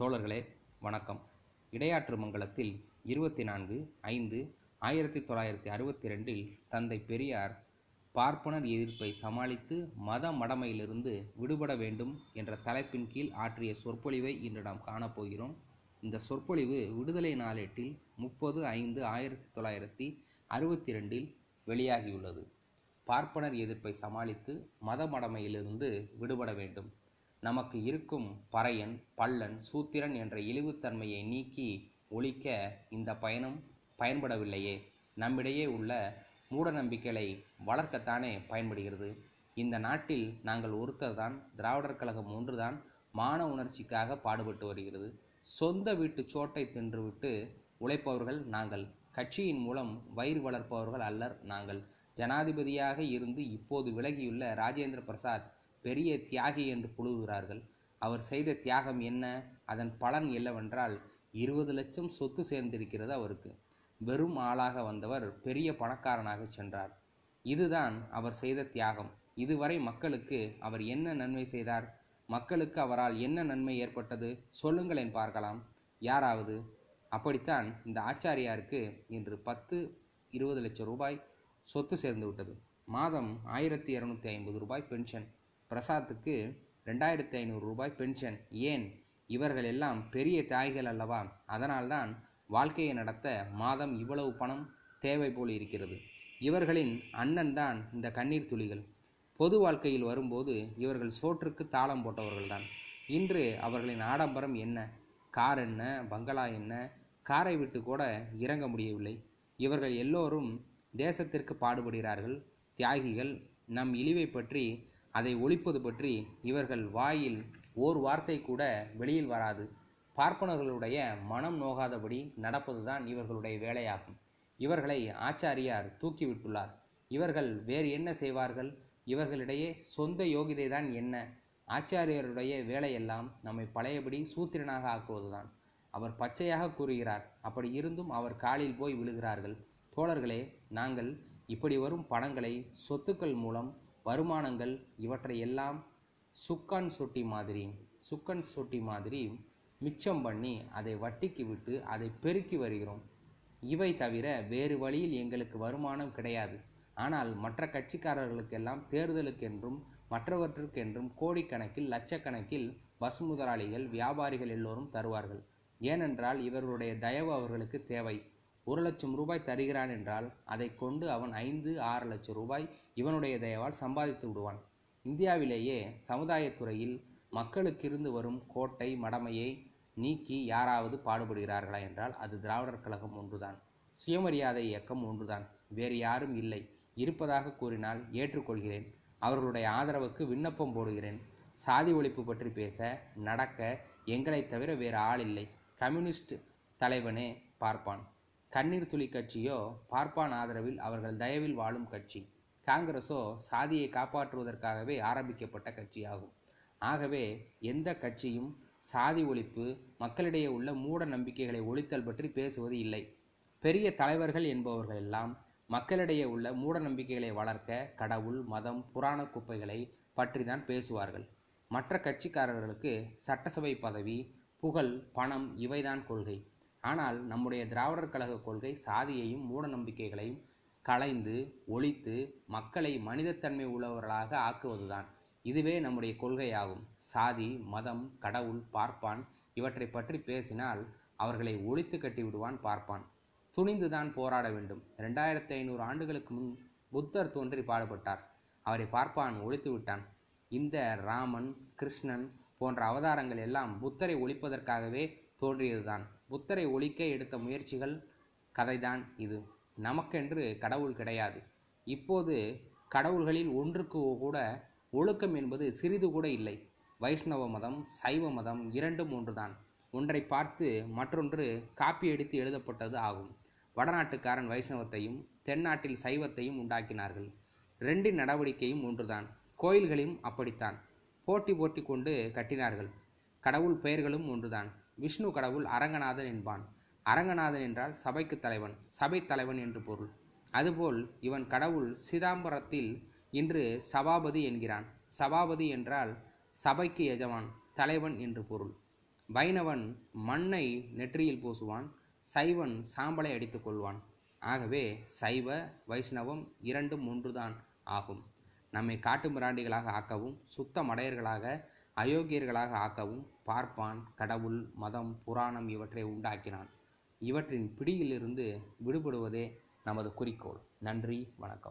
தோழர்களே வணக்கம். இடையாற்று மங்கலத்தில் இருபத்தி நான்கு ஐந்து ஆயிரத்தி தொள்ளாயிரத்தி அறுபத்தி ரெண்டில் தந்தை பெரியார் பார்ப்பனர் எதிர்ப்பை சமாளித்து மத மடமையிலிருந்து விடுபட வேண்டும் என்ற தலைப்பின் கீழ் ஆற்றிய சொற்பொழிவை இன்று நாம் காணப்போகிறோம் இந்த சொற்பொழிவு விடுதலை நாளேட்டில் முப்பது ஐந்து ஆயிரத்தி தொள்ளாயிரத்தி அறுபத்தி ரெண்டில் வெளியாகியுள்ளது. பார்ப்பனர் எதிர்ப்பை சமாளித்து மத மடமையிலிருந்து விடுபட வேண்டும். நமக்கு இருக்கும் பறையன் பல்லன் சூத்திரன் என்ற இழிவுத்தன்மையை நீக்கி ஒழிக்க இந்த பயணம் பயன்படவில்லையே. நம்மிடையே உள்ள மூட நம்பிக்கைகளை வளர்க்கத்தானே பயன்படுகிறது. இந்த நாட்டில் நாங்கள் ஒருத்தர் தான் திராவிடர் கழகம் ஒன்றுதான் மான உணர்ச்சிக்காக பாடுபட்டு வருகிறது. சொந்த வீட்டு சோட்டை தின்றுவிட்டு உழைப்பவர்கள் நாங்கள். கட்சியின் மூலம் வயிறு வளர்ப்பவர்கள் அல்லர் நாங்கள். ஜனாதிபதியாக இருந்து இப்போது விலகியுள்ள ராஜேந்திர பிரசாத் பெரிய தியாகி என்று புழுகிறார்கள் அவர் செய்த தியாகம் என்ன? அதன் பலன் என்னவென்றால் இருபது லட்சம் சொத்து சேர்ந்திருக்கிறது அவருக்கு. வெறும் ஆளாக வந்தவர் பெரிய பணக்காரனாக சென்றார். இதுதான் அவர் செய்த தியாகம். இதுவரை மக்களுக்கு அவர் என்ன நன்மை செய்தார்? மக்களுக்கு அவரால் என்ன நன்மை ஏற்பட்டது? சொல்லுங்களேன் பார்க்கலாம். யாராவது? அப்படித்தான் இந்த ஆச்சாரியாருக்கு இன்று பத்து இருபது லட்சம் ரூபாய் சொத்து சேர்ந்து விட்டது மாதம் ஆயிரத்தி இரநூத்தி ஐம்பது ரூபாய் பென்ஷன். பிரசாத்துக்கு ரெண்டாயிரத்தி ஐநூறு ரூபாய் பென்ஷன் ஏன்? இவர்கள் எல்லாம் பெரிய தாய்கள் அல்லவா? அதனால்தான் வாழ்க்கையை நடத்த மாதம் இவ்வளவு பணம் தேவை போல் இருக்கிறது. இவர்களின் அண்ணன் தான் இந்த கண்ணீர் துளிகள். பொது வாழ்க்கையில் வரும்போது இவர்கள் சோற்றுக்கு தாளம் போட்டவர்கள்தான். இன்று அவர்களின் ஆடம்பரம் என்ன? கார் என்ன? பங்களா என்ன? காரை விட்டு கூட இறங்க முடியவில்லை. இவர்கள் எல்லோரும் தேசத்திற்கு பாடுபடுகிறார்கள். தியாகிகள் நம் இழிவை பற்றி அதை ஒழிப்பது பற்றி இவர்கள் வாயில் ஓர் வார்த்தை கூட வெளியில் வராது. பார்ப்பனர்களுடைய மனம் நோகாதபடி நடப்பதுதான் இவர்களுடைய வேலையாகும். இவர்களை ஆச்சாரியார் தூக்கிவிட்டுள்ளார். இவர்கள் வேறு என்ன செய்வார்கள்? இவர்களிடையே சொந்த யோகிதை தான் என்ன? ஆச்சாரியருடைய வேலையெல்லாம் நம்மை பழையபடி சூத்திரனாக ஆக்குவதுதான். அவர் பச்சையாக கூறுகிறார். அப்படி இருந்தும் அவர் காலில் போய் விழுகிறார்கள். தோழர்களே நாங்கள் இப்படி வரும் பணங்களை சொத்துக்கள் மூலம் வருமானங்கள் இவற்றை எல்லாம் சுக்கான் சொட்டி மாதிரி சுக்கன் சொட்டி மாதிரி மிச்சம் பண்ணி அதை வட்டிக்கு விட்டு அதை பெருக்கி வருகிறோம். இவை தவிர வேறு வழியில் எங்களுக்கு வருமானம் கிடையாது. ஆனால் மற்ற கட்சிக்காரர்களுக்கெல்லாம் தேர்தலுக்கென்றும் மற்றவற்றுக்கென்றும் கோடிக்கணக்கில் லட்சக்கணக்கில் பஸ் முதலாளிகள் வியாபாரிகள் எல்லோரும் தருவார்கள். ஏனென்றால் இவர்களுடைய தயவு அவர்களுக்கு தேவை. ஒரு லட்சம் ரூபாய் தருகிறான் என்றால் அதை கொண்டு அவன் ஐந்து ஆறு லட்சம் ரூபாய் இவனுடைய தயவால் சம்பாதித்து விடுவான். இந்தியாவிலேயே சமுதாயத்துறையில் மக்களுக்கிருந்து வரும் கோட்டை மடமையை நீக்கி யாராவது பாடுபடுகிறார்களா என்றால் அது திராவிடர் கழகம் ஒன்றுதான். சுயமரியாதை இயக்கம் ஒன்றுதான். வேறு யாரும் இல்லை. இருப்பதாக கூறினால் ஏற்றுக்கொள்கிறேன். அவர்களுடைய ஆதரவுக்கு விண்ணப்பம் போடுகிறேன். சாதி ஒழிப்பு பற்றி பேச நடக்க எங்களை தவிர வேறு ஆள் இல்லை. கம்யூனிஸ்ட் தலைவனே பார்ப்பான். கண்ணீர் துளி கட்சியோ பார்ப்பான் ஆதரவில் அவர்கள் தயவில் வாழும் கட்சி. காங்கிரஸோ சாதியை காப்பாற்றுவதற்காகவே ஆரம்பிக்கப்பட்ட கட்சியாகும். ஆகவே எந்த கட்சியும் சாதி ஒழிப்பு மக்களிடையே உள்ள மூட நம்பிக்கைகளை ஒழித்தல் பற்றி பேசுவது இல்லை. பெரிய தலைவர்கள் என்பவர்கள் எல்லாம் மக்களிடையே உள்ள மூட நம்பிக்கைகளை வளர்க்க கடவுள் மதம் புராண குப்பைகளை பற்றி தான் பேசுவார்கள். மற்ற கட்சிக்காரர்களுக்கு சட்டசபை பதவி புகழ் பணம் இவைதான் கொள்கை. ஆனால் நம்முடைய திராவிடர் கழக கொள்கை சாதியையும் மூட நம்பிக்கைகளையும் களைந்து ஒழித்து மக்களை மனிதத்தன்மை உள்ளவர்களாக ஆக்குவதுதான். இதுவே நம்முடைய கொள்கையாகும். சாதி மதம் கடவுள் பார்ப்பான் இவற்றை பற்றி பேசினால் அவர்களை ஒழித்து கட்டிவிடுவான் பார்ப்பான். துணிந்துதான் போராட வேண்டும். ரெண்டாயிரத்தி ஐநூறு ஆண்டுகளுக்கு முன் புத்தர் தோன்றி பாடுபட்டார். அவரை பார்ப்பான் ஒழித்து விட்டான். இந்த ராமன் கிருஷ்ணன் போன்ற அவதாரங்கள் எல்லாம் புத்தரை ஒழிப்பதற்காகவே தோன்றியதுதான். புத்தரை ஒழிக்க எடுத்த முயற்சிகள் கதைதான் இது. நமக்கென்று கடவுள் கிடையாது. இப்போது கடவுள்களில் ஒன்றுக்கு கூட ஒழுக்கம் என்பது சிறிது கூட இல்லை. வைஷ்ணவ மதம் சைவ மதம் இரண்டும் ஒன்றுதான். ஒன்றை பார்த்து மற்றொன்று காப்பி அடித்து எழுதப்பட்டது ஆகும். வடநாட்டுக்காரன் வைஷ்ணவத்தையும் தென்னாட்டில் சைவத்தையும் உண்டாக்கினார்கள். ரெண்டின் நடவடிக்கையும் ஒன்றுதான். கோயில்களையும் அப்படித்தான். போட்டி போட்டி கொண்டு கட்டினார்கள். கடவுள் பெயர்களும் ஒன்றுதான். விஷ்ணு கடவுள் அரங்கநாதன் என்பான். அரங்கநாதன் என்றால் சபைக்கு தலைவன் சபை தலைவன் என்று பொருள். அதுபோல் இவன் கடவுள் சிதாம்பரத்தில் இன்று சபாபதி என்கிறான். சபாபதி என்றால் சபைக்கு எஜமான் தலைவன் என்று பொருள். வைணவன் மண்ணை நெற்றியில் பூசுவான் சைவன் சாம்பலை அடித்துக் கொள்வான். ஆகவே சைவ வைஷ்ணவம் இரண்டும் ஒன்றுதான் ஆகும். நம்மை காட்டு மிராண்டிகளாக ஆக்கவும் சுத்த மடையர்களாக அயோக்கியர்களாக ஆக்கவும் பார்ப்பான் கடவுள் மதம் புராணம் இவற்றை உண்டாக்கினான். இவற்றின் பிடியிலிருந்து விடுபடுவதே நமது குறிக்கோள். நன்றி வணக்கம்.